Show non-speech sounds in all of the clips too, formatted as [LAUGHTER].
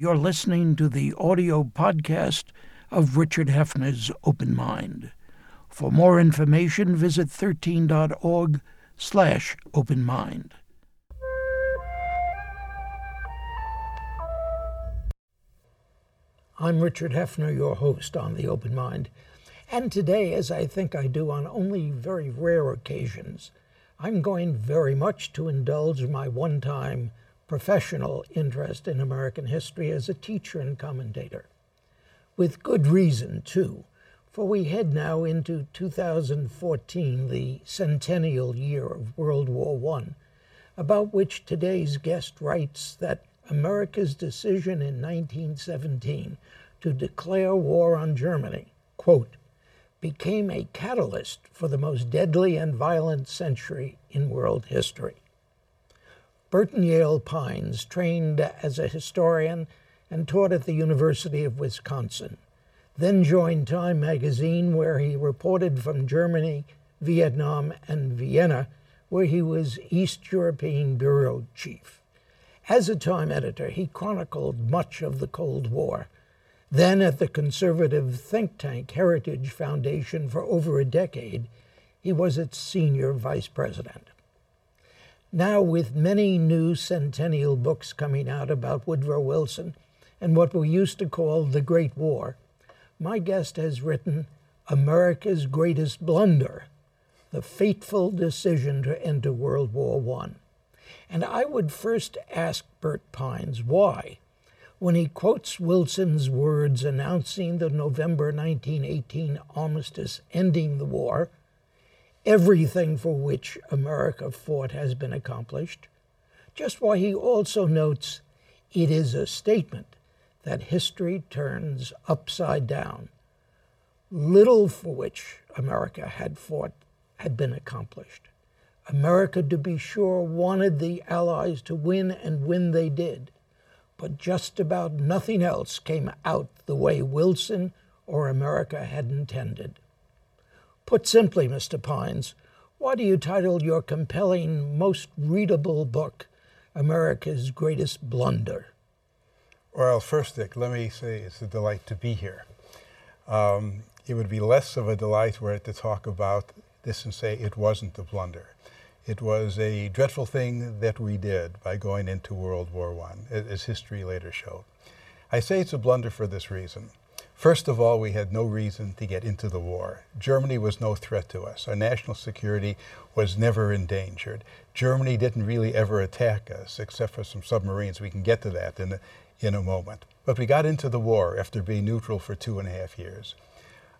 You're listening to the audio podcast of Richard Heffner's Open Mind. For more information, visit 13.org slash open mind. I'm Richard Heffner, your host on The Open Mind. And today, as I think I do on only very rare occasions, I'm going very much to indulge my one time professional interest in American history as a teacher and commentator. With good reason, too, for we head now into 2014, the centennial year of World War I, about which today's guest writes that America's decision in 1917 to declare war on Germany, quote, became a catalyst for the most deadly and violent century in world history. Burton Yale Pines trained as a historian and taught at the University of Wisconsin. Then joined Time magazine, where he reported from Germany, Vietnam, and Vienna, where he was East European bureau chief. As a Time editor, he chronicled much of the Cold War. Then, at the conservative think tank Heritage Foundation for over a decade, he was its senior vice president. Now, with many new centennial books coming out about Woodrow Wilson and what we used to call the Great War, my guest has written America's Greatest Blunder The Fateful Decision to Enter World War I. And I would first ask Bert Pines why, when he quotes Wilson's words announcing the November 1918 armistice ending the war, everything for which America fought has been accomplished, just why he also notes it is a statement that history turns upside down. Little for which America had fought had been accomplished. America, to be sure, wanted the Allies to win, and win they did. But just about nothing else came out the way Wilson or America had intended. Put simply, Mr. Pines, why do you title your compelling, most readable book, America's Greatest Blunder? Well, first, Dick, let me say it's a delight to be here. Um, it would be less of a delight were it to talk about this and say it wasn't a blunder. It was a dreadful thing that we did by going into World War I, as history later showed. I say it's a blunder for this reason. First of all, we had no reason to get into the war. Germany was no threat to us. Our national security was never endangered. Germany didn't really ever attack us, except for some submarines. We can get to that in a, in a moment. But we got into the war after being neutral for two and a half years.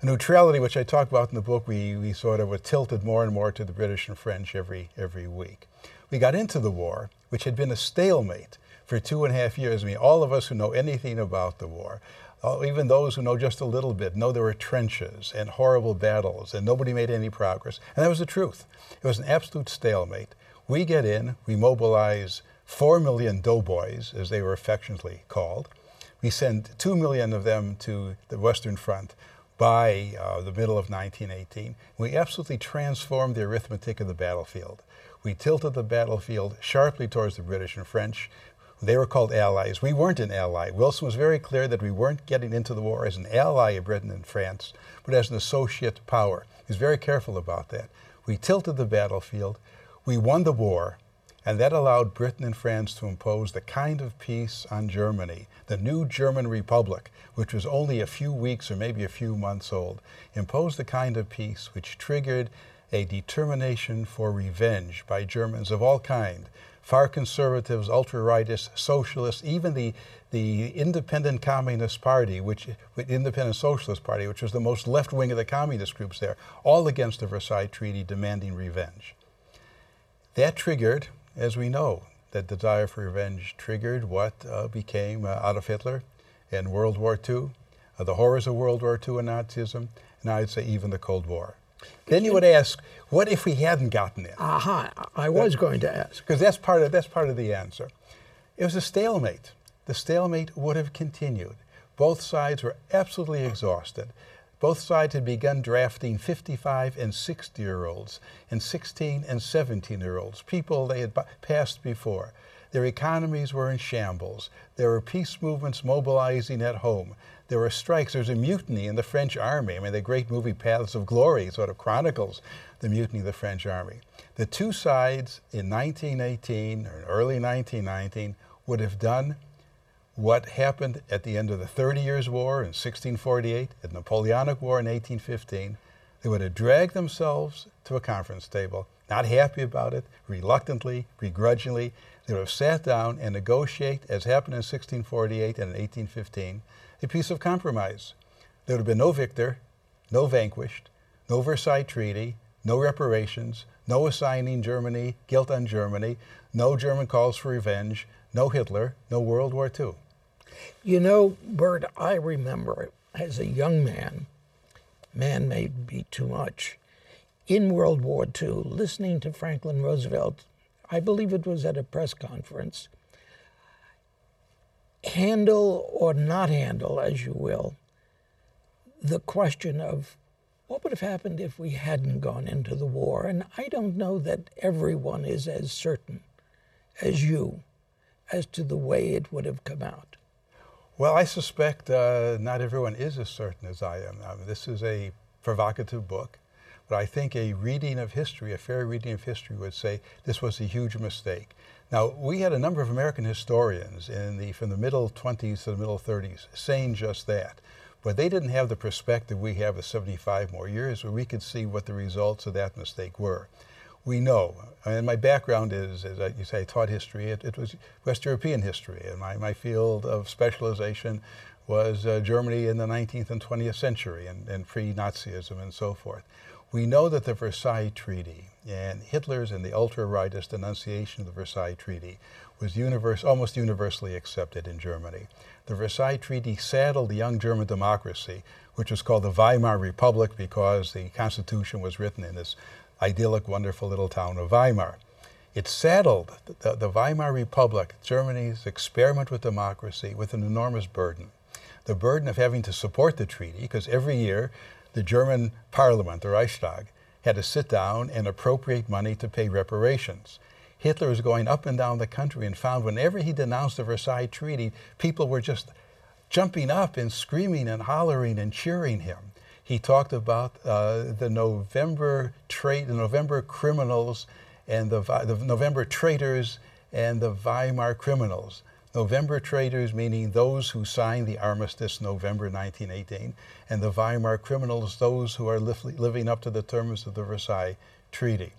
A neutrality, which I talk about in the book, we, we sort of were tilted more and more to the British and French every, every week. We got into the war, which had been a stalemate for two and a half years. I mean, all of us who know anything about the war uh, even those who know just a little bit know there were trenches and horrible battles and nobody made any progress. And that was the truth. It was an absolute stalemate. We get in, we mobilize four million doughboys, as they were affectionately called. We send two million of them to the Western Front by uh, the middle of 1918. We absolutely transformed the arithmetic of the battlefield. We tilted the battlefield sharply towards the British and French. They were called allies. We weren't an ally. Wilson was very clear that we weren't getting into the war as an ally of Britain and France, but as an associate power. He was very careful about that. We tilted the battlefield. We won the war, and that allowed Britain and France to impose the kind of peace on Germany, the new German Republic, which was only a few weeks or maybe a few months old, imposed the kind of peace which triggered a determination for revenge by Germans of all kind far conservatives, ultra rightists, socialists, even the the Independent Communist Party, which Independent Socialist Party, which was the most left wing of the communist groups there, all against the Versailles Treaty, demanding revenge. That triggered, as we know, that desire for revenge triggered what uh, became uh, Adolf Hitler and World War II, uh, the horrors of World War II and Nazism, and I'd say even the Cold War. Then you would ask, what if we hadn't gotten in? Aha, I was that, going to ask. Because that's part of that's part of the answer. It was a stalemate. The stalemate would have continued. Both sides were absolutely exhausted. Both sides had begun drafting 55 and 60 year olds and 16 and 17 year olds, people they had passed before. Their economies were in shambles. There were peace movements mobilizing at home. There were strikes. There was a mutiny in the French army. I mean, the great movie Paths of Glory sort of chronicles the mutiny of the French army. The two sides in 1918 or early 1919 would have done what happened at the end of the Thirty Years' War in 1648, at the Napoleonic War in 1815. They would have dragged themselves to a conference table, not happy about it, reluctantly, begrudgingly. They would have sat down and negotiate, as happened in 1648 and in 1815, a peace of compromise. There would have been no victor, no vanquished, no Versailles Treaty, no reparations, no assigning Germany guilt on Germany, no German calls for revenge, no Hitler, no World War II. You know, Bert, I remember as a young man, man may be too much, in World War II, listening to Franklin Roosevelt, I believe it was at a press conference, handle or not handle, as you will, the question of what would have happened if we hadn't gone into the war. And I don't know that everyone is as certain as you as to the way it would have come out. Well, I suspect uh, not everyone is as certain as I am. I mean, this is a provocative book, but I think a reading of history, a fair reading of history, would say this was a huge mistake. Now, we had a number of American historians in the, from the middle 20s to the middle 30s saying just that. But they didn't have the perspective we have of 75 more years where we could see what the results of that mistake were we know. And my background is, as you say, I taught history. It, it was West European history, and my, my field of specialization was uh, Germany in the 19th and 20th century and, and pre-Nazism and so forth. We know that the Versailles Treaty and Hitler's and the ultra-rightist denunciation of the Versailles Treaty was universe, almost universally accepted in Germany. The Versailles Treaty saddled the young German democracy, which was called the Weimar Republic because the Constitution was written in this idyllic, wonderful little town of Weimar. It saddled the, the, Weimar Republic, Germany's experiment with democracy, with an enormous burden. The burden of having to support the treaty, because every year the German parliament, the Reichstag, had to sit down and appropriate money to pay reparations. Hitler was going up and down the country and found whenever he denounced the Versailles Treaty, people were just jumping up and screaming and hollering and cheering him. He talked about uh, the November trade, the November criminals, and the, the November traitors and the Weimar criminals. November traitors meaning those who signed the armistice November 1918, and the Weimar criminals, those who are li living up to the terms of the Versailles Treaty.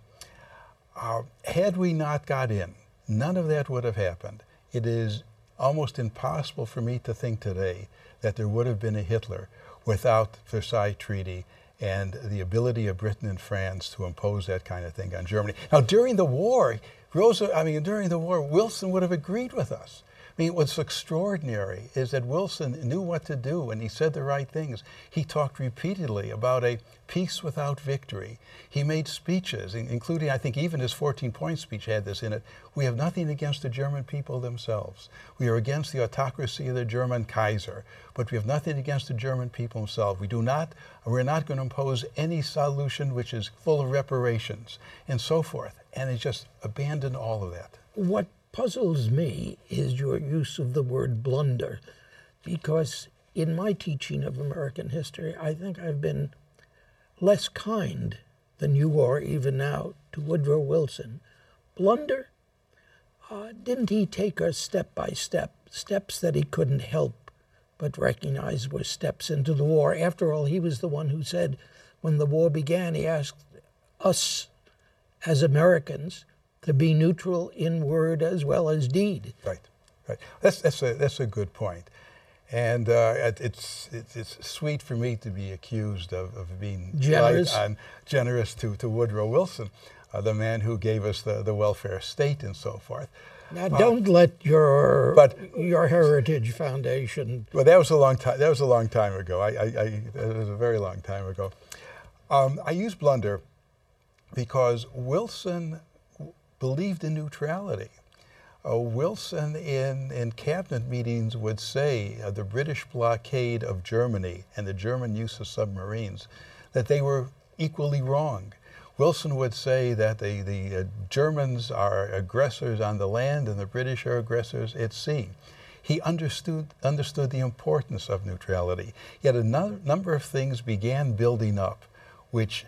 Uh, had we not got in, none of that would have happened. It is almost impossible for me to think today that there would have been a Hitler without the Versailles Treaty and the ability of Britain and France to impose that kind of thing on Germany. Now, during the war, Rosa, I mean, during the war, Wilson would have agreed with us. I mean, what's extraordinary is that Wilson knew what to do and he said the right things. He talked repeatedly about a peace without victory. He made speeches, including, I think, even his 14 point speech had this in it. We have nothing against the German people themselves. We are against the autocracy of the German Kaiser, but we have nothing against the German people themselves. We do not, we're not going to impose any solution which is full of reparations and so forth. And he just abandoned all of that. What puzzles me is your use of the word blunder, because in my teaching of American history, I think I've been less kind than you are even now to Woodrow Wilson. Blunder? Uh, didn't he take us step by step, steps that he couldn't help but recognize were steps into the war? After all, he was the one who said, when the war began, he asked us as Americans to be neutral in word as well as deed. Right, right. That's, that's, a, that's a good point. And uh, it's, it's, it's, sweet for me to be accused of, of being generous, and generous to, to Woodrow Wilson, uh, the man who gave us the, the welfare state and so forth. Now, uh, don't let your but, your Heritage Foundation. Well, that was a long time. That was a long time ago. I, I, I that was a very long time ago. Um, I use blunder because Wilson believed in neutrality. Uh, Wilson in, in cabinet meetings would say uh, the British blockade of Germany and the German use of submarines, that they were equally wrong. Wilson would say that the, the uh, Germans are aggressors on the land and the British are aggressors at sea. He understood, understood the importance of neutrality. Yet a no- number of things began building up which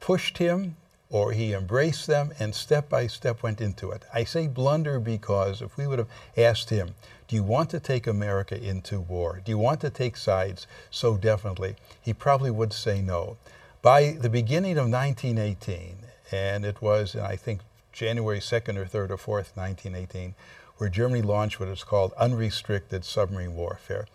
pushed him or he embraced them and step by step went into it. I say blunder because if we would have asked him, do you want to take America into war? Do you want to take sides so definitely? He probably would say no. By the beginning of 1918, and it was, I think, January 2nd or 3rd or 4th, 1918, where Germany launched what is called unrestricted submarine warfare.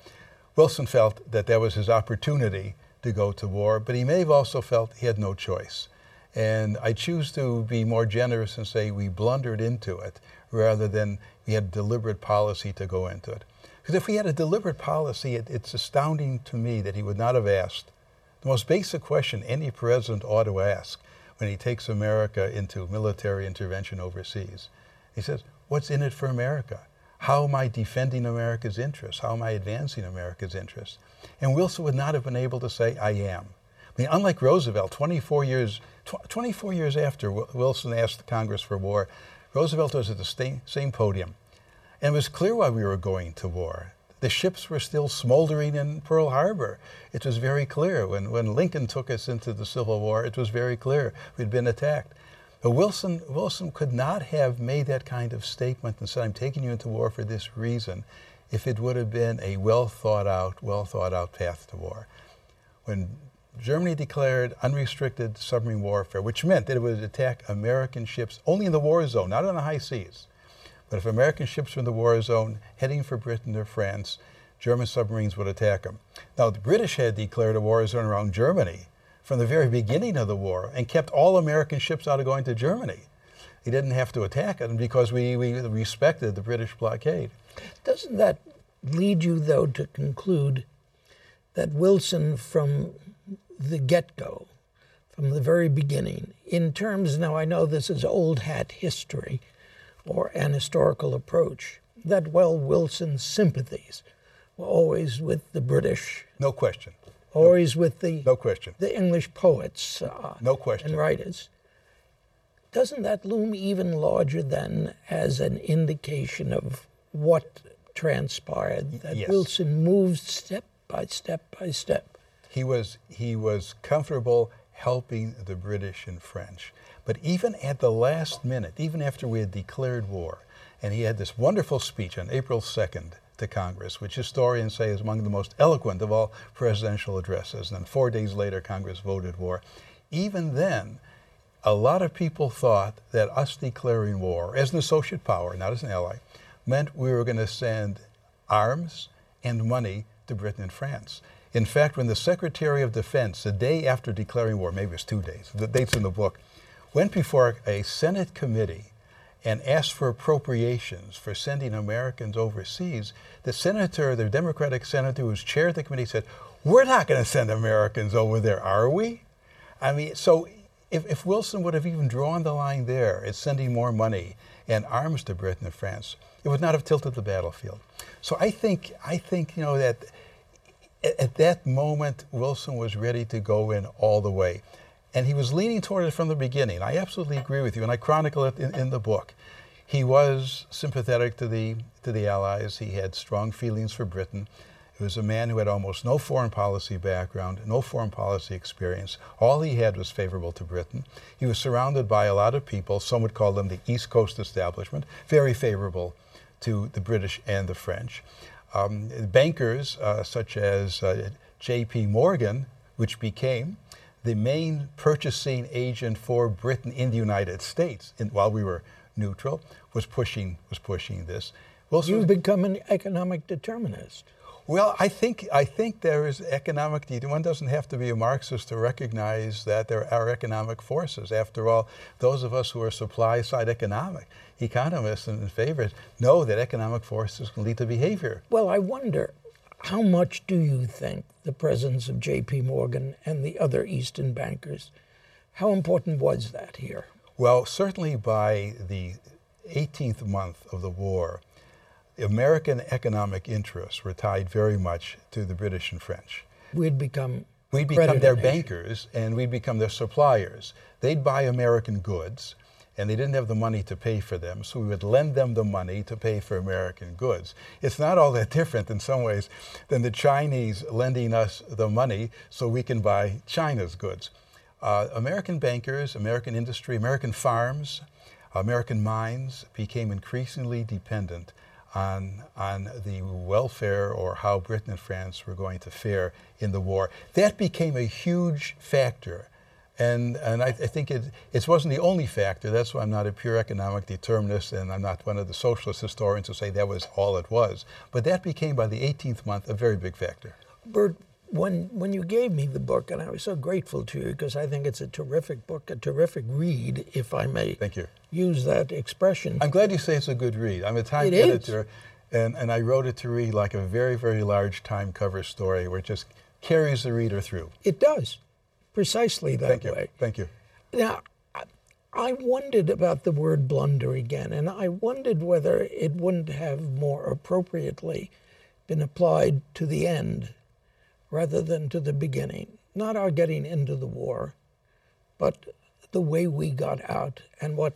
Wilson felt that that was his opportunity to go to war, but he may have also felt he had no choice. And I choose to be more generous and say we blundered into it rather than we had deliberate policy to go into it. Because if we had a deliberate policy, it, it's astounding to me that he would not have asked the most basic question any president ought to ask when he takes America into military intervention overseas. He says, What's in it for America? How am I defending America's interests? How am I advancing America's interests? And Wilson would not have been able to say, I am. I mean, unlike Roosevelt, 24 years, tw- 24 years after Wilson asked Congress for war, Roosevelt was at the same, same podium. And it was clear why we were going to war. The ships were still smoldering in Pearl Harbor. It was very clear. When, when Lincoln took us into the Civil War, it was very clear we'd been attacked. But Wilson, Wilson could not have made that kind of statement and said, I'm taking you into war for this reason, if it would have been a well thought out, well thought out path to war. When Germany declared unrestricted submarine warfare, which meant that it would attack American ships only in the war zone, not on the high seas. But if American ships were in the war zone heading for Britain or France, German submarines would attack them. Now, the British had declared a war zone around Germany from the very beginning of the war and kept all American ships out of going to Germany. They didn't have to attack them because we, we respected the British blockade. Doesn't that lead you, though, to conclude that Wilson, from the get go, from the very beginning, in terms, now I know this is old hat history, or an historical approach, that, well, Wilson's sympathies were always with the British. No question. Always no, with the no question the English poets. Uh, no question. And writers. Doesn't that loom even larger then as an indication of what transpired? That yes. Wilson moved step by step by step. He was he was comfortable helping the British and French. But even at the last minute, even after we had declared war, and he had this wonderful speech on April 2nd to Congress, which historians say is among the most eloquent of all presidential addresses. And then four days later, Congress voted war. Even then, a lot of people thought that us declaring war as an associate power, not as an ally, meant we were going to send arms and money to Britain and France. In fact, when the Secretary of Defense, the day after declaring war, maybe it was two days, the date's in the book, went before a Senate committee and asked for appropriations for sending Americans overseas, the senator, the Democratic senator who was chair of the committee said, We're not going to send Americans over there, are we? I mean, so if, if Wilson would have even drawn the line there at sending more money and arms to Britain and France, it would not have tilted the battlefield. So I think, I think you know, that at that moment, Wilson was ready to go in all the way. And he was leaning toward it from the beginning. I absolutely agree with you, and I chronicle it in, in the book. He was sympathetic to the, to the Allies. He had strong feelings for Britain. He was a man who had almost no foreign policy background, no foreign policy experience. All he had was favorable to Britain. He was surrounded by a lot of people, some would call them the East Coast establishment, very favorable to the British and the French. Um, bankers uh, such as uh, J.P. Morgan, which became the main purchasing agent for Britain in the United States, in, while we were neutral, was pushing was pushing this. Wilson, You've become an economic determinist. Well, I think I think there is economic. One doesn't have to be a Marxist to recognize that there are economic forces. After all, those of us who are supply side economic economists and favorites know that economic forces can lead to behavior. Well, I wonder how much do you think the presence of J.P. Morgan and the other Eastern bankers, how important was that here? Well, certainly by the 18th month of the war, American economic interests were tied very much to the British and French. We'd become We'd become their bankers and we'd become their suppliers. They'd buy American goods and they didn't have the money to pay for them, so we would lend them the money to pay for American goods. It's not all that different in some ways than the Chinese lending us the money so we can buy China's goods. Uh, American bankers, American industry, American farms, American mines became increasingly dependent on, on the welfare or how Britain and France were going to fare in the war. That became a huge factor. And, and I, I think it, it wasn't the only factor. That's why I'm not a pure economic determinist and I'm not one of the socialist historians who say that was all it was. But that became, by the 18th month, a very big factor. Bert, when when you gave me the book, and I was so grateful to you because I think it's a terrific book, a terrific read, if I may Thank you. use that expression. I'm glad you say it's a good read. I'm a Time It is. editor, and, and I wrote it to read like a very, very large Time cover story where it just carries the reader through. It does, precisely that Thank you. way. Thank you. Now, I- I wondered about the word blunder again, and I wondered whether it wouldn't have more appropriately been applied to the end rather than to the beginning. Not our getting into the war, but the way we got out and what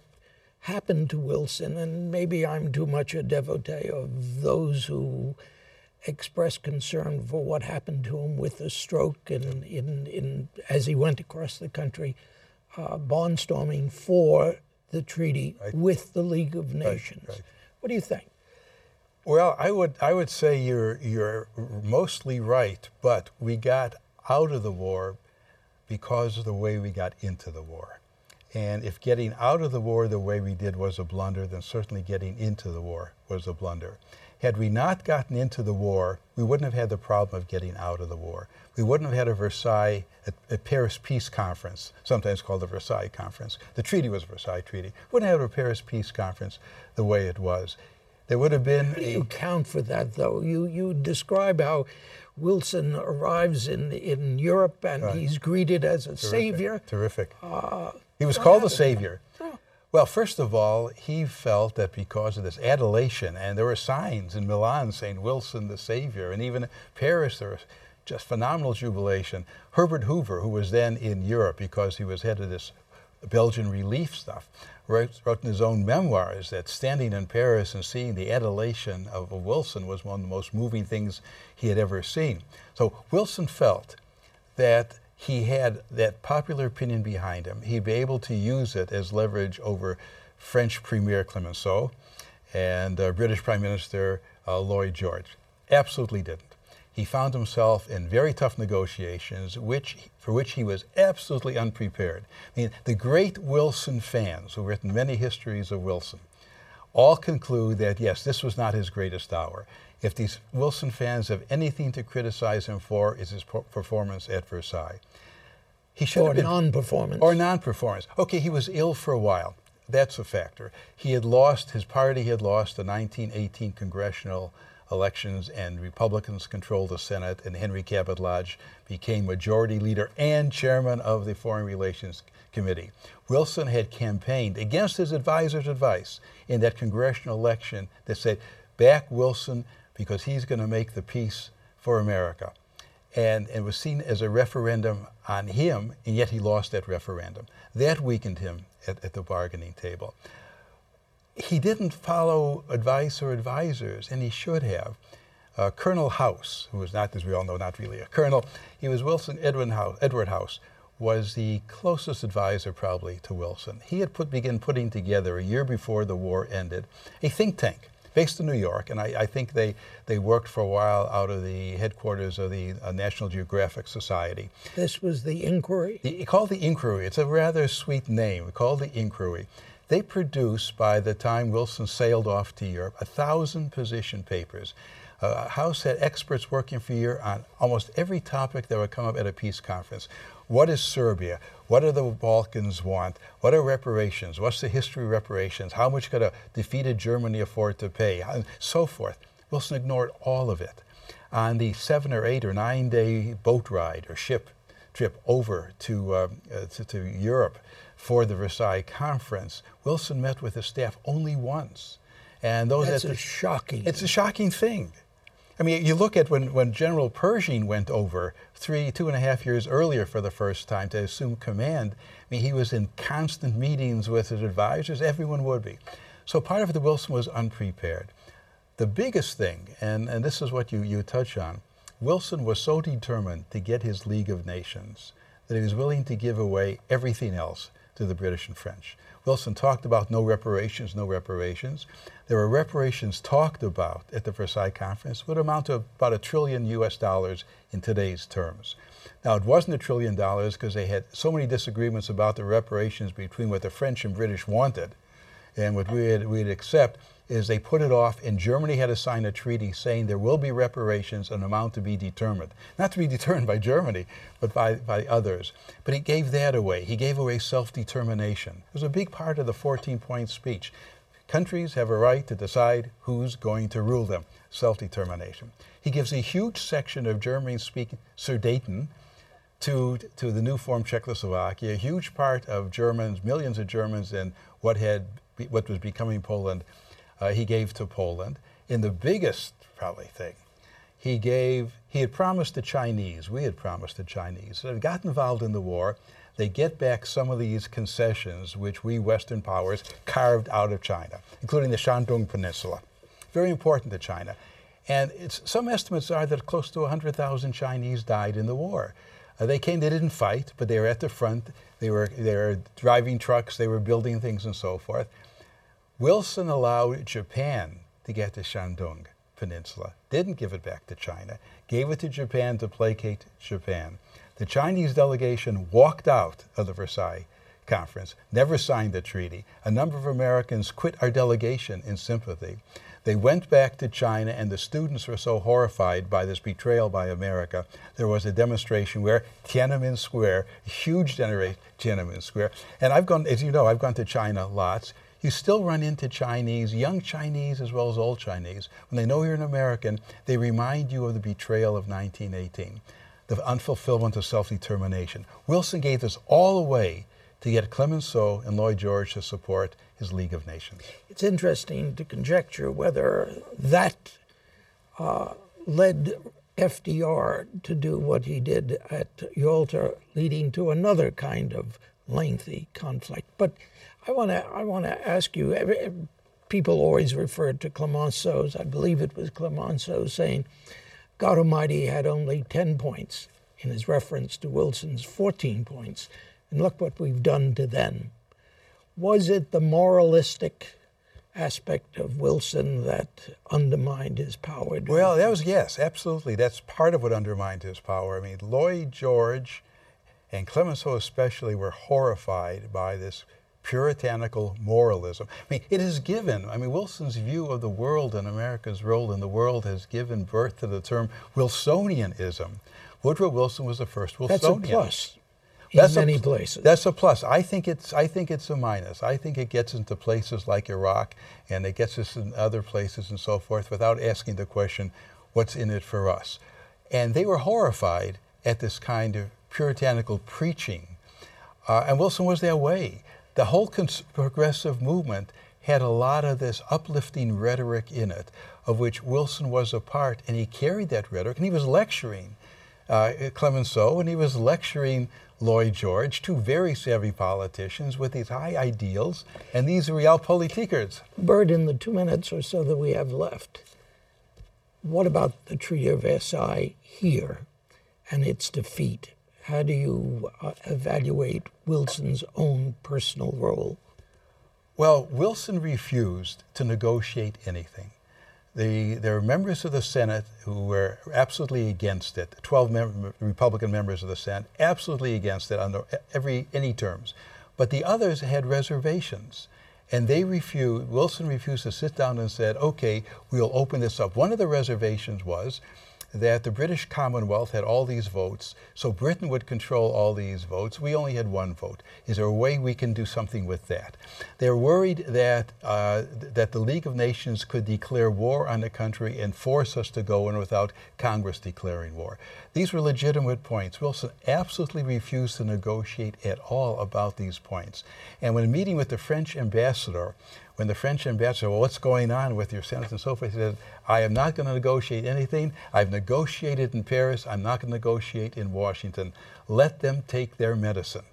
happened to Wilson. And maybe I'm too much a devotee of those who express concern for what happened to him with the stroke and in, in as he went across the country, uh, barnstorming for the treaty with the League of Nations. right. What do you think? Well, I would I would say you're you're mostly right, but we got out of the war because of the way we got into the war. And if getting out of the war the way we did was a blunder, then certainly getting into the war was a blunder. Had we not gotten into the war, we wouldn't have had the problem of getting out of the war. We wouldn't have had a Versailles, a, a Paris Peace Conference, sometimes called the Versailles Conference. The treaty was a Versailles Treaty. Wouldn't have had a Paris Peace Conference the way it was. There would have been How do a you account for that, though? You you describe how Wilson arrives in in Europe and he's greeted as a savior. Terrific. Uh, he was called the happened? savior. Oh. Well, first of all, he felt that because of this adulation, and there were signs in Milan saying Wilson the savior, and even in Paris there was just phenomenal jubilation. Herbert Hoover, who was then in Europe because he was head of this Belgian relief stuff, wrote, wrote in his own memoirs that standing in Paris and seeing the adulation of Wilson was one of the most moving things he had ever seen. So Wilson felt that he had that popular opinion behind him. He'd be able to use it as leverage over French Premier Clemenceau and uh, British Prime Minister uh, Lloyd George. Absolutely didn't. He found himself in very tough negotiations, which, for which he was absolutely unprepared. I mean, the great Wilson fans who've written many histories of Wilson all conclude that, yes, this was not his greatest hour. If these Wilson fans have anything to criticize him for, is his performance at Versailles. He should Or have been non-performance. or non-performance. Okay, he was ill for a while. That's a factor. He had lost his party had lost the 1918 congressional elections, and Republicans controlled the Senate, and Henry Cabot Lodge became majority leader and chairman of the Foreign Relations Committee. Wilson had campaigned against his advisor's advice in that congressional election that said, back Wilson because he's going to make the peace for America and it was seen as a referendum on him, and yet he lost that referendum. That weakened him at, at the bargaining table. He didn't follow advice or advisors, and he should have. Uh, colonel House, who was not, as we all know, not really a colonel, he was Wilson Edwin House, Edward House, was the closest advisor probably to Wilson. He had put, begun putting together a year before the war ended a think tank based in New York, and I, I think they, they worked for a while out of the headquarters of the uh, National Geographic Society. This was the inquiry. The, called the Inquiry. It's a rather sweet name. Called the Inquiry. They produced, by the time Wilson sailed off to Europe, a thousand position papers. Uh, House had experts working for a year on almost every topic that would come up at a peace conference. What is Serbia? What do the Balkans want? What are reparations? What's the history of reparations? How much could a defeated Germany afford to pay? And so forth. Wilson ignored all of it. On the seven or eight or nine day boat ride or ship trip over to, uh, uh, to, to Europe for the Versailles Conference, Wilson met with his staff only once. And those That's at a the- shocking. it's a shocking thing. I mean, you look at when, when General Pershing went over three, two and a half years earlier for the first time to assume command. I mean, he was in constant meetings with his advisors. Everyone would be. So part of it, Wilson was unprepared. The biggest thing, and, and this is what you, you touch on, Wilson was so determined to get his League of Nations that he was willing to give away everything else to the British and French. Wilson talked about no reparations, no reparations. There were reparations talked about at the Versailles Conference would amount to about a trillion US dollars in today's terms. Now, it wasn't a trillion dollars because they had so many disagreements about the reparations between what the French and British wanted and what we'd, we'd accept is they put it off, and Germany had to sign a treaty saying there will be reparations, an amount to be determined. Not to be [LAUGHS] determined by Germany, but by, by others. But he gave that away. He gave away self determination. It was a big part of the 14 point speech. Countries have a right to decide who's going to rule them, self determination. He gives a huge section of German speaking Sudeten to, to the new form Czechoslovakia, a huge part of Germans, millions of Germans in what, had, what was becoming Poland uh, he gave to Poland. In the biggest, probably, thing, he gave, he had promised the Chinese, we had promised the Chinese, that got involved in the war, they get back some of these concessions which we Western powers carved out of China, including the Shandong Peninsula. Very important to China. And some estimates are that close to 100,000 Chinese died in the war. Uh, they came, they didn't fight, but they were at the front. They were, they were driving trucks, they were building things and so forth. Wilson allowed Japan to get the Shandong Peninsula, didn't give it back to China, gave it to Japan to placate Japan. The Chinese delegation walked out of the Versailles Conference, never signed the treaty. A number of Americans quit our delegation in sympathy. They went back to China, and the students were so horrified by this betrayal by America. There was a demonstration where Tiananmen Square, huge Tiananmen Square, and I've gone, as you know, I've gone to China lots you still run into Chinese, young Chinese as well as old Chinese. When they know you're an American, they remind you of the betrayal of 1918, the unfulfillment of self determination. Wilson gave this all away to get Clemenceau and Lloyd George to support his League of Nations. It's interesting to conjecture whether that uh, led FDR to do what he did at Yalta, leading to another kind of lengthy conflict. But I want to I want to ask you. People always refer to Clemenceau's. I believe it was Clemenceau saying, "God Almighty had only ten points," in his reference to Wilson's fourteen points, and look what we've done to them. Was it the moralistic aspect of Wilson that undermined his power? Well, that was yes, absolutely. That's part of what undermined his power. I mean, Lloyd George and Clemenceau especially were horrified by this puritanical moralism. I mean, it has given, I mean, Wilson's view of the world and America's role in the world has given birth to the term Wilsonianism. Woodrow Wilson was the first Wilsonian. That's a plus. In that's many a, places. That's a plus. I think it's I think it's a minus. I think it gets into places like Iraq and it gets us in other places and so forth without asking the question, what's in it for us? And they were horrified at this kind of puritanical preaching. Uh, and Wilson was their way the whole progressive movement had a lot of this uplifting rhetoric in it, of which Wilson was a part, and he carried that rhetoric, and he was lecturing uh, Clemenceau, and he was lecturing Lloyd George, two very savvy politicians with these high ideals, and these realpolitikers. Bert, in the two minutes or so that we have left, what about the Treaty of Versailles here and its defeat? How do you uh, evaluate Wilson's own personal role? Well, Wilson refused to negotiate anything. The, there were members of the Senate who were absolutely against it. Twelve mem- Republican members of the Senate absolutely against it under every any terms, but the others had reservations, and they refused. Wilson refused to sit down and said, "Okay, we'll open this up." One of the reservations was that the British Commonwealth had all these votes, so Britain would control all these votes. We only had one vote. Is there a way we can do something with that? They're worried that, uh, that the League of Nations could declare war on the country and force us to go in without Congress declaring war. These were legitimate points. Wilson absolutely refused to negotiate at all about these points. And when meeting with the French ambassador, when the French ambassador said, well, what's going on with your sentence and so forth, he said, I am not going to negotiate anything. I've negotiated in Paris. I'm not going to negotiate in Washington. Let them take their medicine.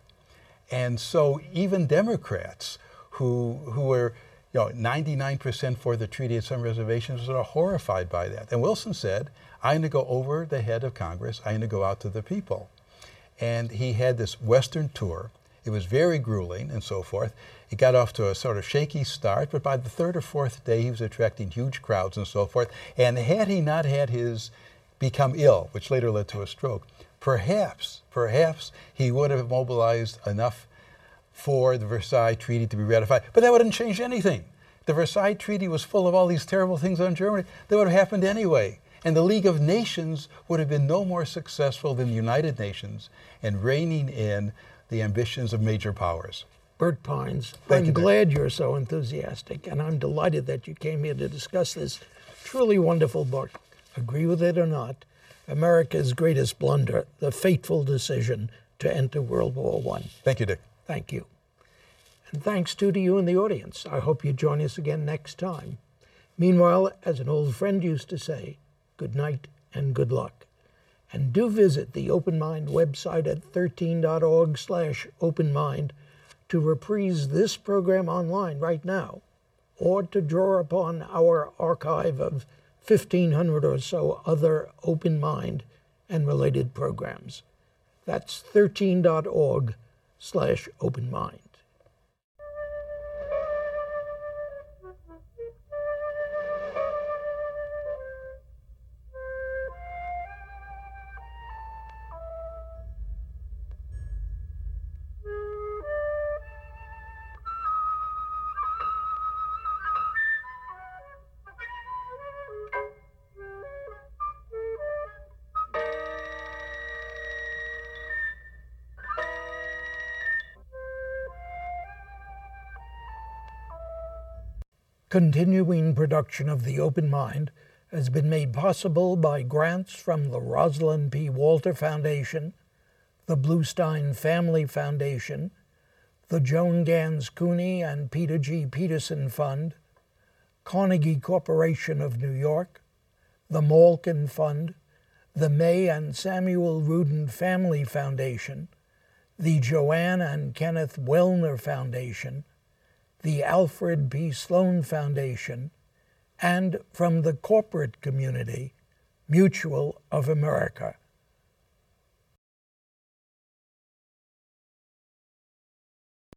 And so even Democrats who, who were you know, 99% for the treaty and some reservations are horrified by that. And Wilson said, I'm going to go over the head of Congress. I'm going to go out to the people. And he had this Western tour. It was very grueling and so forth. It got off to a sort of shaky start, but by the third or fourth day, he was attracting huge crowds and so forth. And had he not had his become ill, which later led to a stroke, perhaps, perhaps he would have mobilized enough for the Versailles Treaty to be ratified. But that wouldn't change anything. The Versailles Treaty was full of all these terrible things on Germany that would have happened anyway. And the League of Nations would have been no more successful than the United Nations in reining in the ambitions of major powers. Bert Pines, Thank I'm you, Dick. glad you're so enthusiastic, and I'm delighted that you came here to discuss this truly wonderful book. Agree with it or not, America's greatest blunder, the fateful decision to enter World War I. Thank you, Dick. Thank you. And thanks too to you in the audience. I hope you join us again next time. Meanwhile, as an old friend used to say, good night and good luck. And do visit the Open Mind website at 13.org slash openmind to reprise this program online right now or to draw upon our archive of 1,500 or so other Open Mind and related programs. That's 13.org slash open Continuing production of The Open Mind has been made possible by grants from the Rosalind P. Walter Foundation, the Bluestein Family Foundation, the Joan Gans Cooney and Peter G. Peterson Fund, Carnegie Corporation of New York, the Malkin Fund, the May and Samuel Rudin Family Foundation, the Joanne and Kenneth Wellner Foundation, the Alfred P. Sloan Foundation, and from the corporate community, Mutual of America.